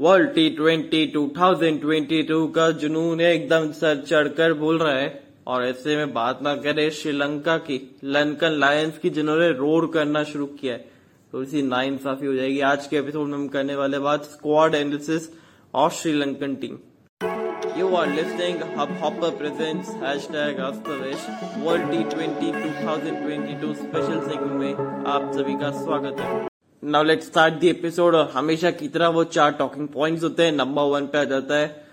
World T twenty two thousand twenty two का जुनून एकदम सर चढ़कर बोल रहा है। और ऐसे में बात ना करें श्रीलंका की। लंकन लायंस की जिन्होंने रोड करना शुरू किया है। थोड़ी सी नाइंसाफी हो जाएगी। आज के एपिसोड में हम करने वाले बात squad analysis of Sri Lankan team You are listening Hubhopper presents hashtag Astavesh World T20 2022 special segment में आप सभी का स्वागत है। Now let start the episode और हमेशा की तरह वो चार टॉकिंग पॉइंट्स होते हैं। नंबर वन पे आ जाता है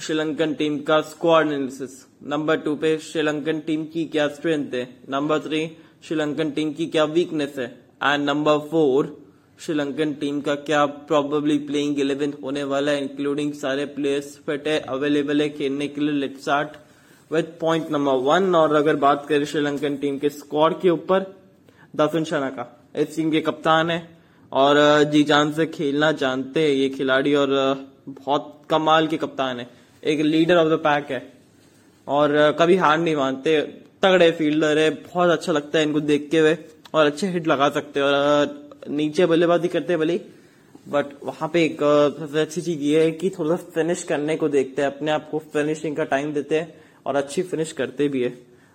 श्रीलंकन टीम का स्क्वाड एनालिसिस नंबर टू पे श्रीलंकन टीम की क्या स्ट्रेंथ है? नंबर थ्री श्रीलंकन टीम की क्या वीकनेस है? And number four Sri Lankan team का क्या प्रॉबली प्लेइंग इलेवन होने वाला है इंक्लूडिंग सारे प्लेयर्स फिट है अवेलेबल है खेलने के लिए। Let start with point number one और अगर बात करें श्रीलंकन टीम के स्क्वाड के ऊपर दाफिन शना का। इस टीम के कप्तान है। और जी जान से खेलना जानते हैं ये खिलाड़ी और बहुत कमाल के कप्तान है। एक लीडर ऑफ़ द पैक है। और कभी हार नहीं मानते। तगड़े फील्डर है। बहुत अच्छा लगता है इनको देखते हुए और अच्छे हिट लगा सकते हैं। और नीचे बल्लेबाजी करते हैं भले बट वहाँ पे एक सबसे अच्छी चीज़ ये है कि थोड़ा सा फिनिश करने को देखते हैं। अपने आप को फिनिशिंग का टाइम देते हैं। और अच्छी फिनिश करते भी है।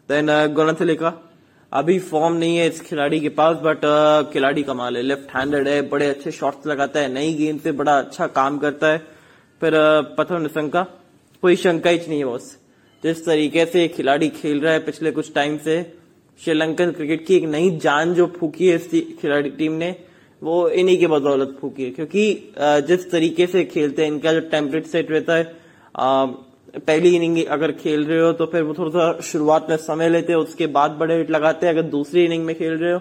देन गणथली का अभी फॉर्म नहीं है इस खिलाड़ी के पास बट खिलाड़ी कमाल है। लेफ़्ट हैंडेड है, बड़े अच्छे शॉट्स लगाता है, नई गेंद से बड़ा अच्छा काम करता है। फिर पथर निशंका, कोई शंका ही नहीं है बॉस जिस तरीके से खिलाड़ी खेल रहा है पिछले कुछ टाइम से, श्रीलंकन क्रिकेट की एक नई जान जो फूकी है इस खिलाड़ी टीम ने, वो इन्हीं की बदौलत फूकी है। क्योंकि जिस तरीके से खेलते हैं, इनका जो टेम्परेट सेट रहता है पहली इनिंग अगर खेल रहे हो तो फिर वो थोड़ा सा शुरुआत में समय लेते हैं, उसके बाद बड़े हिट लगाते हैं, अगर दूसरी इनिंग में खेल रहे हो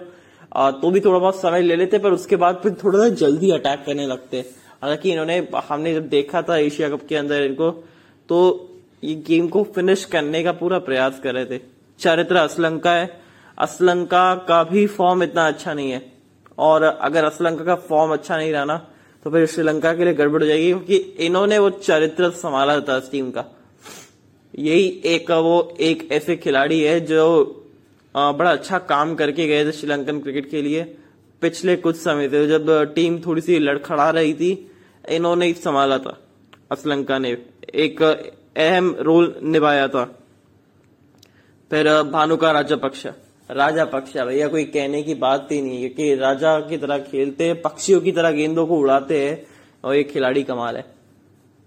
तो भी थोड़ा बहुत समय ले लेते पर उसके बाद फिर थोड़ा सा जल्दी अटैक करने लगते हैं। हालाँकि इन्होंने, हमने जब देखा था एशिया कप के अंदर इनको तो ये गेम को फिनिश करने का पूरा प्रयास कर रहे थे। चरित्र असलंका है। असलंका का भी फॉर्म इतना अच्छा नहीं है। और अगर असलंका का फॉर्म अच्छा नहीं रहा ना तो फिर श्रीलंका के लिए गड़बड़ हो जाएगी, क्योंकि इन्होंने वो चरित्र संभाला था इस टीम का। यही एक वो एक ऐसे खिलाड़ी है जो बड़ा अच्छा काम करके गए थे श्रीलंकन क्रिकेट के लिए पिछले कुछ समय से। जब टीम थोड़ी सी लड़खड़ा रही थी, इन्होंने ही संभाला था। श्रीलंका ने एक अहम रोल निभाया था। फिर भानुका राजपक्ष राजा पक्ष। भैया, कोई कहने की बात ही नहीं है क्योंकि राजा की तरह खेलते हैं पक्षियों की तरह गेंदों को उड़ाते हैं और एक खिलाड़ी कमाल है।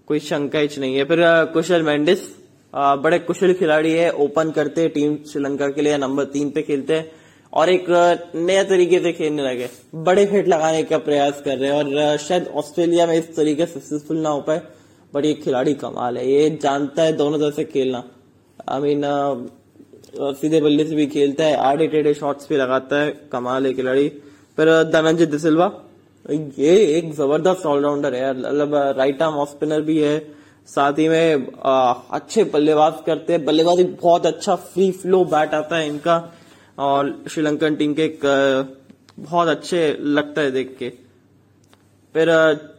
कोई शंका नहीं है। फिर कुशल मेंडिस बड़े कुशल खिलाड़ी है, ओपन करते टीम श्रीलंका के लिए, नंबर तीन पे खेलते हैं और एक नया तरीके से खेलने लगे। बड़े हिट लगाने का प्रयास कर रहे हैं और शायद ऑस्ट्रेलिया में इस तरीके सक्सेसफुल ना हो पाए बट ये खिलाड़ी कमाल है। ये जानता है दोनों तरह से खेलना। आई मीन सीधे बल्ले से भी खेलता है, आड़े टेढ़े शॉट्स भी लगाता है, कमाल है खिलाड़ी। पर धनंजय दिसिल्वा ये एक ज़बरदस्त ऑलराउंडर है मतलब राइट आर्म ऑफ़ स्पिनर भी है साथ ही में आ, अच्छे बल्लेबाज करते हैं। बल्लेबाजी बहुत अच्छा फ्री फ्लो बैट आता है इनका। और श्रीलंकन टीम के बहुत अच्छे लगता है देख के। फिर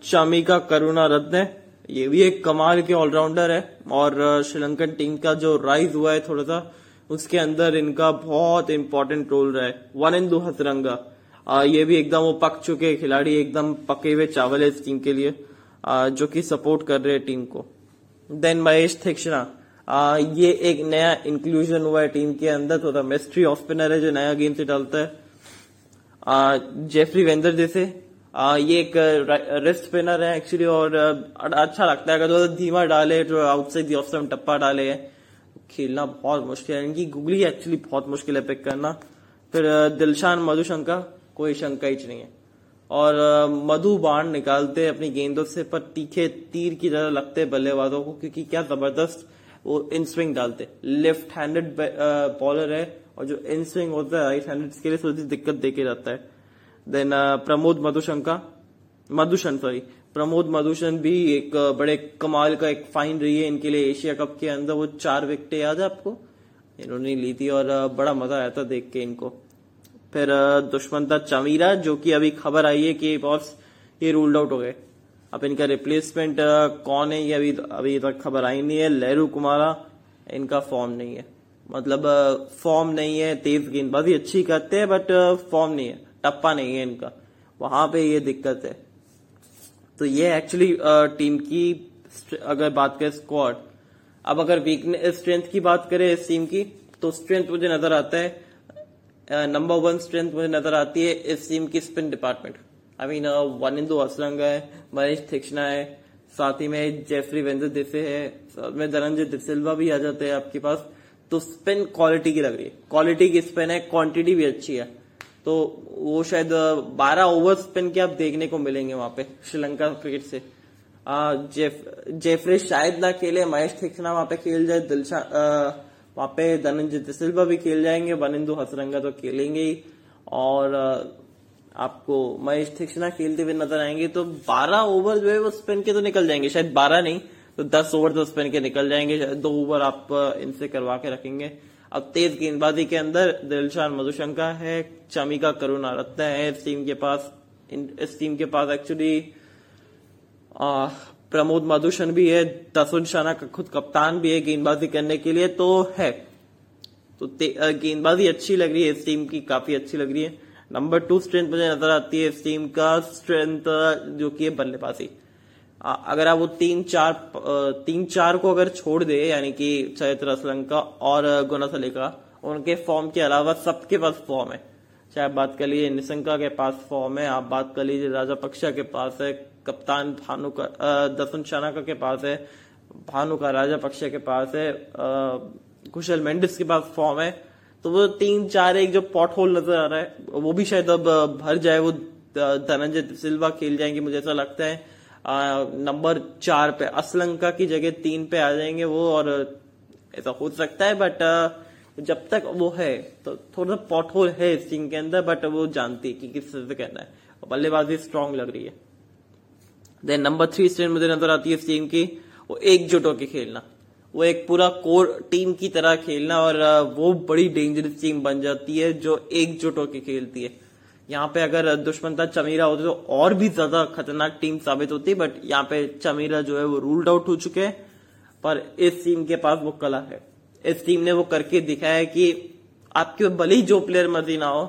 चामिका करुणा रत्न है। ये भी एक कमाल के ऑलराउंडर है। और श्रीलंकन टीम का जो राइज हुआ है थोड़ा सा उसके अंदर इनका बहुत इंपॉर्टेंट रोल रहा है। वन इन दो हसरंगा ये भी एकदम वो पक चुके खिलाड़ी एकदम पके हुए चावल है इस टीम के लिए आ, जो कि सपोर्ट कर रहे हैं टीम को। देन महेश थिक्षणा ये एक नया इंक्लूजन हुआ है टीम के अंदर थोड़ा मिस्ट्री ऑफ़ स्पिनर है जो नया गेम से डालता है. आ, जेफरी वेंदर जैसे आ, ये एक रिस्ट स्पिनर है एक्चुअली और अच्छा लगता है अगर तो धीमा डाले जो आउटसाइड ऑफ़ टप्पा डाले है. खेलना बहुत मुश्किल है इनकी गुगली एक्चुअली बहुत मुश्किल है पिक करना। फिर दिलशान मधुशंका कोई शंका ही नहीं है। और मधु बाण निकालते अपनी गेंदों से, पर तीखे तीर की तरह लगते बल्लेबाजों को, क्योंकि क्या ज़बरदस्त वो इन स्विंग डालते लेफ़्ट हैंडेड बॉलर है, और जो इन स्विंग होता है राइट हैंडेड इसके लिए थोड़ी दिक्कत देके जाता है। देन प्रमोद मधुशंका, मधुशन सॉरी प्रमोद मधुशन भी एक बड़े कमाल का एक फाइन रही है इनके लिए एशिया कप के अंदर, वो चार विकेटें याद है आपको? इन्होंने ली थी, और बड़ा मज़ा आया था देख के इनको। फिर दुष्मंता चमीरा, जो कि अभी खबर आई है कि बॉस ये रूल्ड आउट हो गए। अब इनका रिप्लेसमेंट कौन है, ये अभी अभी तक खबर आई नहीं है। लहरू कुमारा, इनका फॉर्म नहीं है। मतलब फॉर्म नहीं है, तेज गेंदबाजी अच्छी करते हैं बट फॉर्म नहीं है। टप्पा नहीं है इनका। वहाँ पे ये दिक्कत है। तो ये एक्चुअली टीम की अगर बात करें स्क्वाड अब अगर वीकनेस स्ट्रेंथ की बात करें इस टीम की तो स्ट्रेंथ मुझे नज़र आता है नंबर वन स्ट्रेंथ मुझे नज़र आती है इस टीम की spin department I mean Wanindu Asalanka है, मनीष थिक्ना है, साथ ही में जेफरी वेंजर दिसे है, साथ में धनंजय दिसिल्वा भी आ जाते हैं आपके पास। तो स्पिन क्वालिटी की लग रही है। क्वालिटी की स्पिन है क्वांटिटी भी अच्छी है। तो वो शायद 12 ओवर स्पिन के आप देखने को मिलेंगे वहाँ पे, श्रीलंका क्रिकेट से। जेफ जेफरी शायद ना खेले महेश थिक्ना वहाँ पे खेल जाए, दिलशा वहाँ पे धनंजय दिसिल्वा भी खेल जाएँगे, बनिंदु हसरंगा तो खेलेंगे ही। और आपको महेश थिक्ना खेलते हुए नज़र आएँगे तो 12 ओवर जो है वो स्पिन के तो निकल जाएँगे, शायद 12 नहीं तो 10 ओवर तो स्पिन के निकल जाएँगे दो ओवर आप इनसे करवा के रखेंगे। अब तेज गेंदबाजी के अंदर दिलशान मधुशंका है, चमिका करुणा रत्न है, इस टीम के पास इस टीम के पास एक्चुअली प्रमोद मधुशन भी है दसुन शाना का खुद कप्तान भी है गेंदबाजी करने के लिए तो है। तो गेंदबाजी अच्छी लग रही है इस टीम की, काफ़ी अच्छी लग रही है। नंबर टू स्ट्रेंथ मुझे नज़र आती है इस टीम का स्ट्रेंथ जो कि है बल्लेबाजी। अगर आप वो तीन चार तीन चार को अगर छोड़ दे, यानी कि चैत्र असलंका और गुना का उनके फॉर्म के अलावा सबके पास फॉर्म है। चाहे आप बात कर लीजिए निशंका के पास फॉर्म है, आप बात कर लीजिए राजा पक्षा के पास है कप्तान भानु का दसन शानाका के पास है भानु का राजा पक्षा के पास है कुशल मेंडिस के पास फॉर्म है तो वो तीन चार एक जो पॉट होल नज़र आ रहा है, वो भी शायद अब भर जाए, वो धनंजय सिल्वा खेल जाएँगे, मुझे ऐसा लगता है नंबर चार पे, असलंका की जगह तीन पे आ जाएँगे वो, और ऐसा हो सकता है बट जब तक वो है तो थोड़ा सा पॉट होल है इस टीम के अंदर बट वो जानती है कि किस तरह से कहना है बल्लेबाजी स्ट्रांग लग रही है। देन नंबर थ्री स्टैंड मुझे नज़र आती है इस टीम की, वो एकजुट होकर खेलना। वो एक पूरा कोर टीम की तरह खेलना और वो बड़ी डेंजरस टीम बन जाती है जो एकजुट होकर खेलती है। यहाँ पे अगर दुश्मनता चमीरा होती तो और भी ज़्यादा खतरनाक टीम साबित होती बट यहाँ पे चमीरा जो है वो रूल्ड आउट हो चुके हैं, पर इस टीम के पास वो कला है। इस टीम ने वो करके दिखाया है कि आपके भले ही जो प्लेयर मर्ज़ी ना हो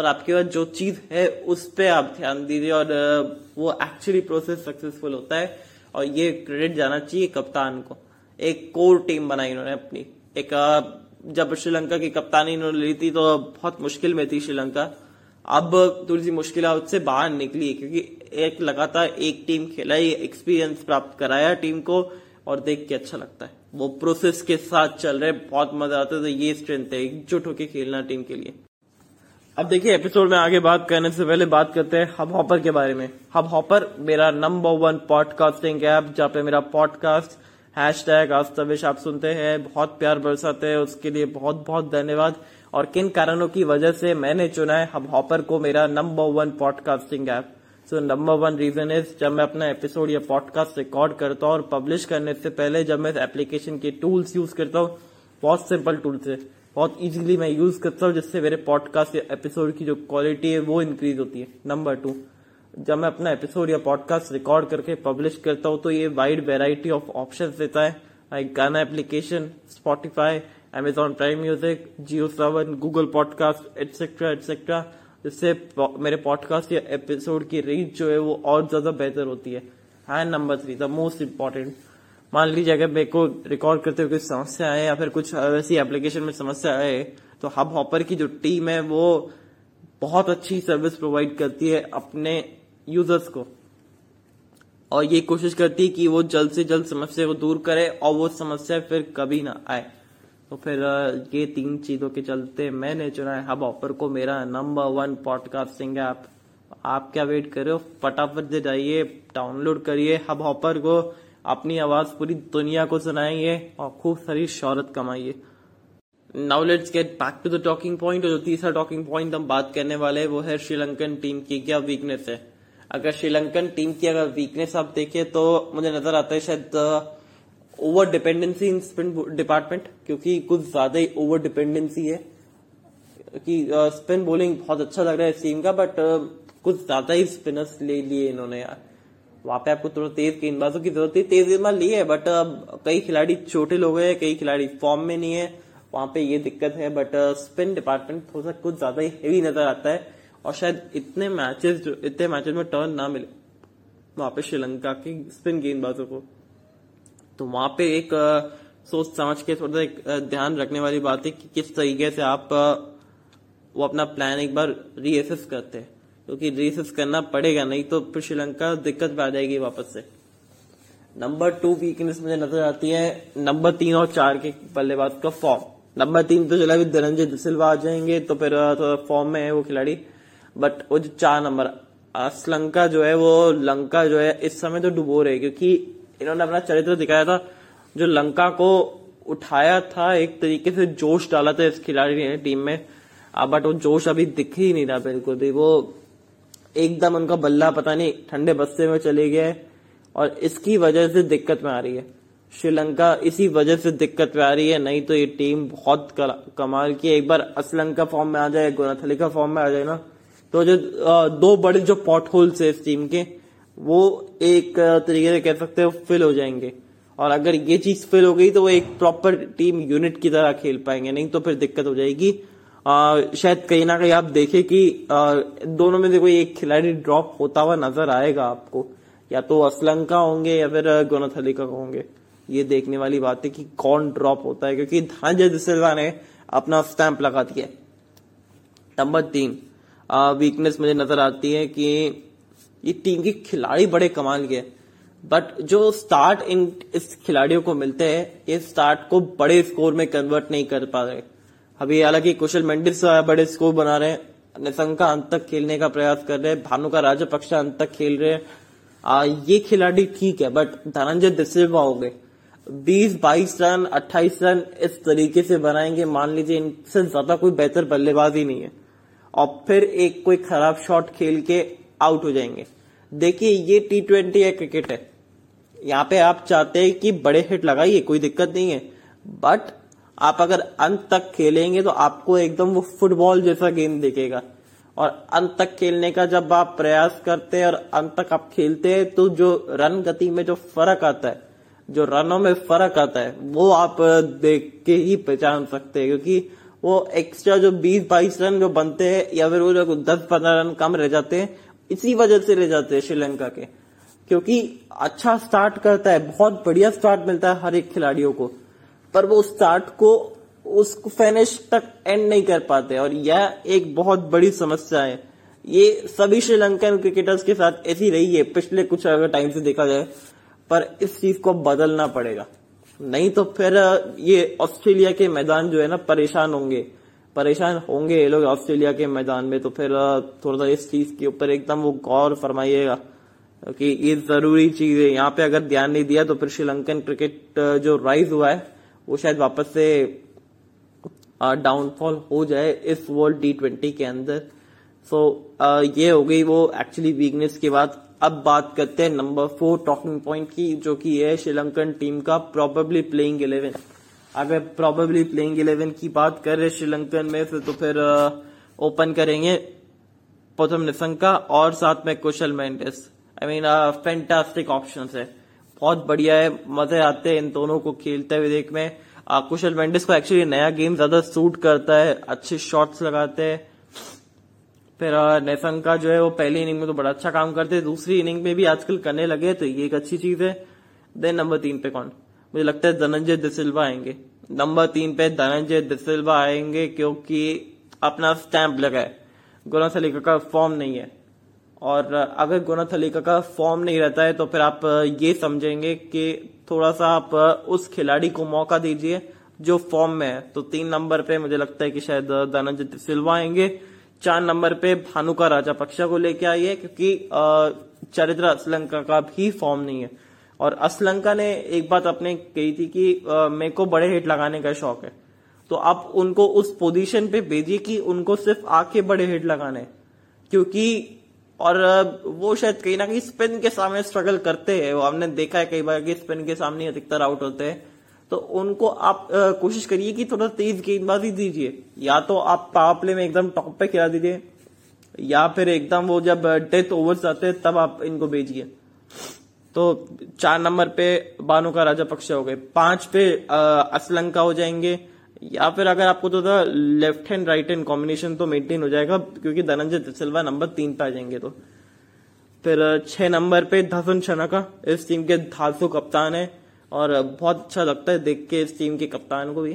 पर आपके पास जो चीज़ है, उस पर आप ध्यान दीजिए और वो एक्चुअली प्रोसेस सक्सेसफुल होता है और ये क्रेडिट जाना चाहिए कप्तान को। एक कोर टीम बनाई इन्होंने अपनी। एक जब श्रीलंका की कप्तानी इन्होंने ली थी तो बहुत मुश्किल में थी श्रीलंका। अब थोड़ी सी मुश्किल से बाहर निकली क्योंकि एक लगातार एक टीम खेला एक्सपीरियंस प्राप्त कराया टीम को और देख के अच्छा लगता है। वो प्रोसेस के साथ चल रहे, बहुत मज़ा आता है। तो ये स्ट्रेंथ है, एकजुट होकर खेलना टीम के लिए। अब देखिए एपिसोड में आगे बात करने से पहले बात करते हैं हब हॉपर के बारे में। हब हॉपर मेरा नंबर वन पॉडकास्टिंग ऐप जहाँ पे मेरा पॉडकास्ट हैश टैग आस्तविश आप सुनते हैं, बहुत प्यार बरसाते हैं, उसके लिए बहुत बहुत धन्यवाद। और किन कारणों की वजह से मैंने चुना है हब हॉपर को मेरा number one podcasting app so number one reason is जब मैं अपना एपिसोड या पॉडकास्ट रिकॉर्ड करता हूँ और पब्लिश करने से पहले जब मैं इस एप्लीकेशन के टूल्स यूज़ करता हूँ, बहुत सिंपल टूल्स है। बहुत इजीली मैं यूज़ करता हूँ, जिससे मेरे पॉडकास्ट या एपिसोड की जो क्वालिटी है, वो इंक्रीज होती है। नंबर टू जब मैं अपना एपिसोड या पॉडकास्ट रिकॉर्ड करके पब्लिश करता हूँ तो ये वाइड वेराइटी ऑफ़ ऑप्शन देता है। Like Gaana application Spotify Amazon Prime music Jio Saavn Google podcast etcetera etcetera जिससे मेरे पॉडकास्ट या एपिसोड की रीच जो है, वो और ज़्यादा बेहतर होती है। And number three the most important मान लीजिए अगर मेरे को रिकॉर्ड करते हुए कुछ समस्या आए या फिर कुछ वैसी एप्लीकेशन में समस्या आए तो हब हॉपर की जो टीम है वो बहुत अच्छी सर्विस प्रोवाइड करती है अपने यूज़र्स को। और ये कोशिश करती है कि वो जल्द से जल्द समस्या को दूर करे और वो समस्या फिर कभी ना आए। तो फिर ये तीन चीज़ों के चलते मैंने चुना है हब ऑफ़र को मेरा नंबर वन पॉडकास्टिंग ऐप आप क्या वेट कर रहे हो? फटाफट से जाइए डाउनलोड करिए हब हॉपर को। अपनी आवाज़ पूरी दुनिया को सुनाइए और खूब सारी शौरत कमाइए। Now let's get back to the talking point और जो तीसरा टॉकिंग पॉइंट हम बात करने वाले हैं, वो है श्रीलंकन टीम की क्या वीकनेस है। अगर श्रीलंकन टीम की अगर वीकनेस आप देखें तो मुझे नज़र आता है शायद over dependency in spin department क्योंकि कुछ ज़्यादा ही ओवर डिपेंडेंसी है। कि स्पिन बॉलिंग बहुत अच्छा लग रहा है इस टीम का बट कुछ ज़्यादा ही स्पिनर्स ले लिए इन्होंने यार। वहाँ पे आपको थोड़ा तेज गेंदबाजों की ज़रूरत थी। तेज गेंदबाज ली है बट अब कई खिलाड़ी छोटे लोग हैं, कई खिलाड़ी फॉर्म में नहीं है। वहाँ पे ये दिक्कत है बट स्पिन डिपार्टमेंट थोड़ा सा कुछ ज़्यादा ही हेवी नज़र आता है। और शायद इतने मैचेस जो, इतने मैचेस में टर्न ना मिले, वहाँ पे श्रीलंका के स्पिन गेंदबाजों को। तो वहाँ पे एक सोच समझ के थोड़ा सा एक ध्यान रखने वाली बात है कि किस तरीके से आप वो अपना प्लान एक बार रीएसेस करते हैं। क्योंकि रीएसेस करना पड़ेगा, नहीं तो फिर श्रीलंका दिक्कत में आ जाएगी वापस से। नंबर टू वीकनेस मुझे नज़र आती है नंबर तीन और चार के बल्लेबाज का फॉर्म नंबर तीन तो चला भी धनंजय दिसिल्वा आ जाएँगे तो फिर थोड़ा फॉर्म में है वो खिलाड़ी। बट वो जो चार नंबर श्रीलंका जो है, वो लंका जो है, इस समय तो डुबो रहे क्योंकि इन्होंने अपना चरित्र दिखाया था। जो लंका को उठाया था, एक तरीके से जोश डाला था इस खिलाड़ी ने टीम में। बट वो जोश अभी दिख ही नहीं रहा बिल्कुल भी। वो एकदम उनका बल्ला पता नहीं, ठंडे बस्ते में चले गए और इसकी वजह से दिक्कत में आ रही है। श्रीलंका इसी वजह से दिक्कत में आ रही है, नहीं तो ये टीम बहुत कमाल की एक बार असलंका फॉर्म में आ जाए गोनाथली का फॉर्म में आ जाए ना तो जो दो बड़े जो पॉट होल्स है इस टीम के, वो एक तरीके से कह सकते हो फिल हो जाएँगे। और अगर ये चीज़ फिल हो गई तो वो एक प्रॉपर टीम यूनिट की तरह खेल पाएँगे, नहीं तो फिर दिक्कत हो जाएगी। शायद कहीं ना कहीं आप देखें कि आ, दोनों में से कोई एक खिलाड़ी ड्रॉप होता हुआ नज़र आएगा आपको। या तो असलंका होंगे या फिर गोनाथलिका होंगे। ये देखने वाली बात है कि कौन ड्रॉप होता है क्योंकि धनजय दिसिल्वा ने अपना स्टैंप लगा दिया नंबर तीन वीकनेस मुझे नज़र आती है कि ये टीम के खिलाड़ी बड़े कमाल के बट जो स्टार्ट इन इस खिलाड़ियों को मिलते हैं ये स्टार्ट को बड़े स्कोर में कन्वर्ट नहीं कर पा रहे। अभी हालाँकि कुशल मेंडिस बड़े स्कोर बना रहे हैं। निशंका अंत तक खेलने का प्रयास कर रहे हैं। भानु का राजपक्षा अंत तक खेल रहे हैं। आ, ये खिलाड़ी ठीक है बट धनंजय दिसिल्वा हो गए। बीस बाईस रन अट्ठाईस रन इस तरीके से बनाएँगे। मान लीजिए इनसे ज़्यादा कोई बेहतर बल्लेबाज ही नहीं है। और फिर एक कोई खराब शॉट खेल के आउट हो जाएँगे। देखिए ये टी ट्वेंटी है क्रिकेट है। यहाँ पे आप चाहते हैं कि बड़े हिट लगाइए कोई दिक्कत नहीं है। बट आप अगर अंत तक खेलेंगे तो आपको एकदम वो फुटबॉल जैसा गेम दिखेगा। और अंत तक खेलने का जब आप प्रयास करते हैं और अंत तक आप खेलते हैं तो जो रन गति में जो फ़र्क आता है, जो रनों में फ़र्क आता है, वो आप देख के ही पहचान सकते हैं। क्योंकि वो एक्स्ट्रा जो 20 22 रन जो बनते हैं, या फिर वो जो दस पंद्रह रन कम रह जाते हैं, इसी वजह से रह जाते हैं श्रीलंका के। क्योंकि अच्छा स्टार्ट करता है, बहुत बढ़िया स्टार्ट मिलता है हर एक खिलाड़ियों को। पर वो स्टार्ट को, उस फिनिश तक एंड नहीं कर पाते। और यह एक बहुत बड़ी समस्या है। ये सभी श्रीलंकन क्रिकेटर्स के साथ ऐसी रही है, पिछले कुछ अगर टाइम से देखा जाए, पर इस चीज़ को बदलना पड़ेगा। नहीं तो फिर ये ऑस्ट्रेलिया के मैदान जो है ना, परेशान होंगे। परेशान होंगे ये लोग ऑस्ट्रेलिया के मैदान में तो फिर थोड़ा सा इस चीज़ के ऊपर एकदम वो गौर फरमाइएगा कि ये ज़रूरी चीज़ है। यहाँ पे अगर ध्यान नहीं दिया तो फिर श्रीलंकन क्रिकेट जो राइज हुआ है वो शायद वापस से डाउनफॉल हो जाए इस वर्ल्ड टी ट्वेंटी के अंदर। सो so, ये हो गई वो एक्चुअली वीकनेस के बाद। अब बात करते हैं नंबर फोर टॉकिंग पॉइंट की जो कि है श्रीलंकन टीम का प्रॉबेबली प्लेइंग इलेवन अगर प्रॉबेबली प्लेइंग इलेवन की बात कर रहे श्रीलंकन में फिर तो फिर ओपन करेंगे प्रथम निशंका और साथ में Kusal Mendis I mean fantastic option है। बहुत बढ़िया है, मज़े आते हैं इन दोनों को खेलते हुए देख में कुशल मेंडिस को एक्चुअली नया गेम ज़्यादा सूट करता है, अच्छे शॉट्स लगाते हैं। फिर नेसंका जो है, वो पहली इनिंग में तो बड़ा अच्छा काम करते हैं, दूसरी इनिंग में भी आजकल करने लगे तो ये एक अच्छी चीज़ है। देन नंबर तीन पे कौन? मुझे लगता है धनंजय दिसिल्वा आएँगे। नंबर तीन पे धनंजय दिसिल्वा आएँगे, क्योंकि अपना स्टैंप लगा है। गुना का फॉर्म नहीं है। और अगर गुना थलीका का फॉर्म नहीं रहता है तो फिर आप ये समझेंगे कि थोड़ा सा आप उस खिलाड़ी को मौका दीजिए जो फॉर्म में है। तो तीन नंबर पे मुझे लगता है कि शायद धनंजय सिल्वा आएँगे। चार नंबर पे भानुका राजा पक्षा को लेके आइए, क्योंकि चरित्र असलंका का भी फॉर्म नहीं है। और असलंका ने एक बात अपने कही थी कि मेरे को बड़े हिट लगाने का शौक है। तो आप उनको उस पोजीशन पे भेजिए कि उनको सिर्फ़ आके बड़े हिट लगाने क्योंकि और वो शायद कहीं ना कहीं स्पिन के सामने स्ट्रगल करते हैं। वो हमने देखा है कई बार कि स्पिन के सामने अधिकतर आउट होते हैं। तो उनको आप कोशिश करिए कि थोड़ा तेज गेंदबाजी दीजिए। या तो आप पावर प्ले में एकदम टॉप पे खिला दीजिए। या फिर एकदम वो जब डेथ ओवर्स आते हैं, तब आप इनको भेजिए। तो चार नंबर पे बानो का राजा पक्ष हो गए। पाँच पे असलंका हो जाएँगे। या फिर अगर आपको तो था left hand right hand combination तो मेंटेन हो जाएगा, क्योंकि धनंजय सिल्वा नंबर तीन पे आ जाएँगे तो। फिर छह नंबर पे धसन शनका, इस टीम के धासु कप्तान है, और बहुत अच्छा लगता है देख के इस टीम के कप्तान को भी।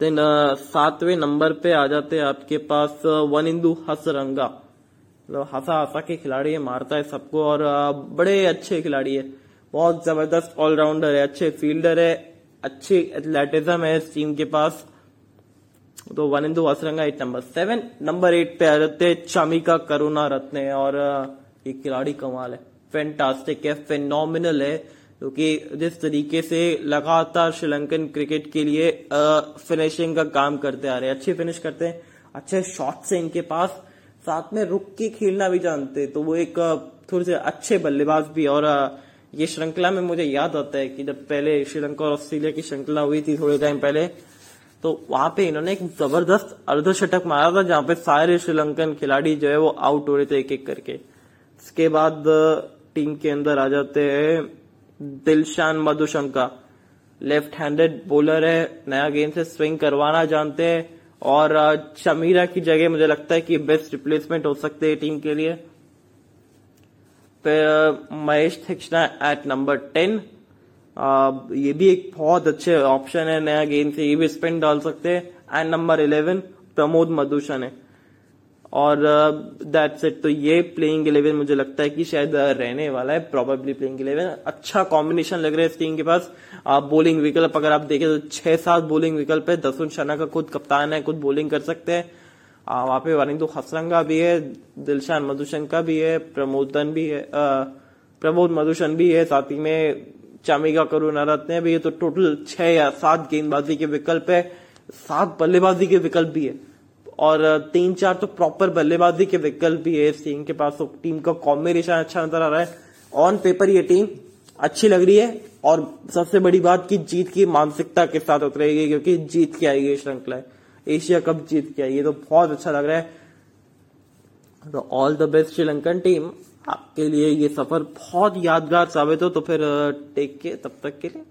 देन सातवें नंबर पे आ जाते हैं आपके पास वन इंदू हसरंगा। मतलब हंसा हंसा के खिलाड़ी है, मारता है सबको, और बड़े अच्छे खिलाड़ी है। बहुत ज़बरदस्त ऑलराउंडर है, अच्छे फील्डर है अच्छी एथलेटिज्म है इस टीम के पास। तो Wanindu Hasaranga at number seven number eight पे आ जाते हैं चामिका करुणा रत्ने और ये खिलाड़ी कमाल है। फैंटास्टिक है फेनोमिनल है क्योंकि जिस तरीके से लगातार श्रीलंकन क्रिकेट के लिए फिनिशिंग का काम करते आ रहे हैं। अच्छी फिनिश करते हैं। अच्छे शॉट से इनके पास। साथ में रुक के खेलना भी जानते तो वो एक थोड़े से अच्छे बल्लेबाज भी और ये श्रृंखला में मुझे याद आता है कि जब पहले श्रीलंका और ऑस्ट्रेलिया की श्रृंखला हुई थी थोड़े टाइम पहले तो वहाँ पे इन्होंने एक ज़बरदस्त अर्धशतक मारा था, जहाँ पे सारे श्रीलंकन खिलाड़ी जो है वो आउट हो रहे थे एक एक करके। इसके बाद टीम के अंदर आ जाते हैं Dilshan Madushanka. Left handed bowler है, नया गेंद से स्विंग करवाना जानते हैं, और शमीरा की जगह मुझे लगता है कि बेस्ट रिप्लेसमेंट हो सकते हैं टीम के लिए। Mahesh Theekshana at number ten ये भी एक बहुत अच्छे ऑप्शन है नया गेंद से ये भी स्पिन डाल सकते हैं. And number eleven Pramod Madushan है. और दैट्स uh, इट तो ये प्लेइंग इलेवन मुझे लगता है कि शायद रहने वाला है. प्रोबेबली प्लेइंग इलेवन अच्छा कॉम्बिनेशन लग रहा है इस टीम के पास. आप बोलिंग विकल्प अगर आप देखें तो छह सात बोलिंग विकल्प है. दसुन शर्मा का खुद कप्तान है खुद बोलिंग कर सकते हैं. वहाँ पे वरिंदु हसरंगा भी है, दिलशान मधुशंका भी है प्रमोदन भी है प्रमोद मधुशन भी है, साथ ही में चामिका करुणा रत्न भी है तो टोटल छह या सात गेंदबाजी के विकल्प है, सात बल्लेबाजी के विकल्प भी है। और तीन चार तो प्रॉपर बल्लेबाजी के विकल्प भी है टीम के पास तो टीम का कॉम्बिनेशन अच्छा नज़र आ रहा है। ऑन पेपर ये टीम अच्छी लग रही है, और सबसे बड़ी बात की जीत की मानसिकता के साथ उतरेगी, क्योंकि जीत के आएगी श्रृंखला। एशिया कप जीत गया ये तो बहुत अच्छा लग रहा है। तो all the best Sri Lankan team आपके लिए ये सफ़र बहुत यादगार साबित हो। तो फिर टेक के तब तक के लिए।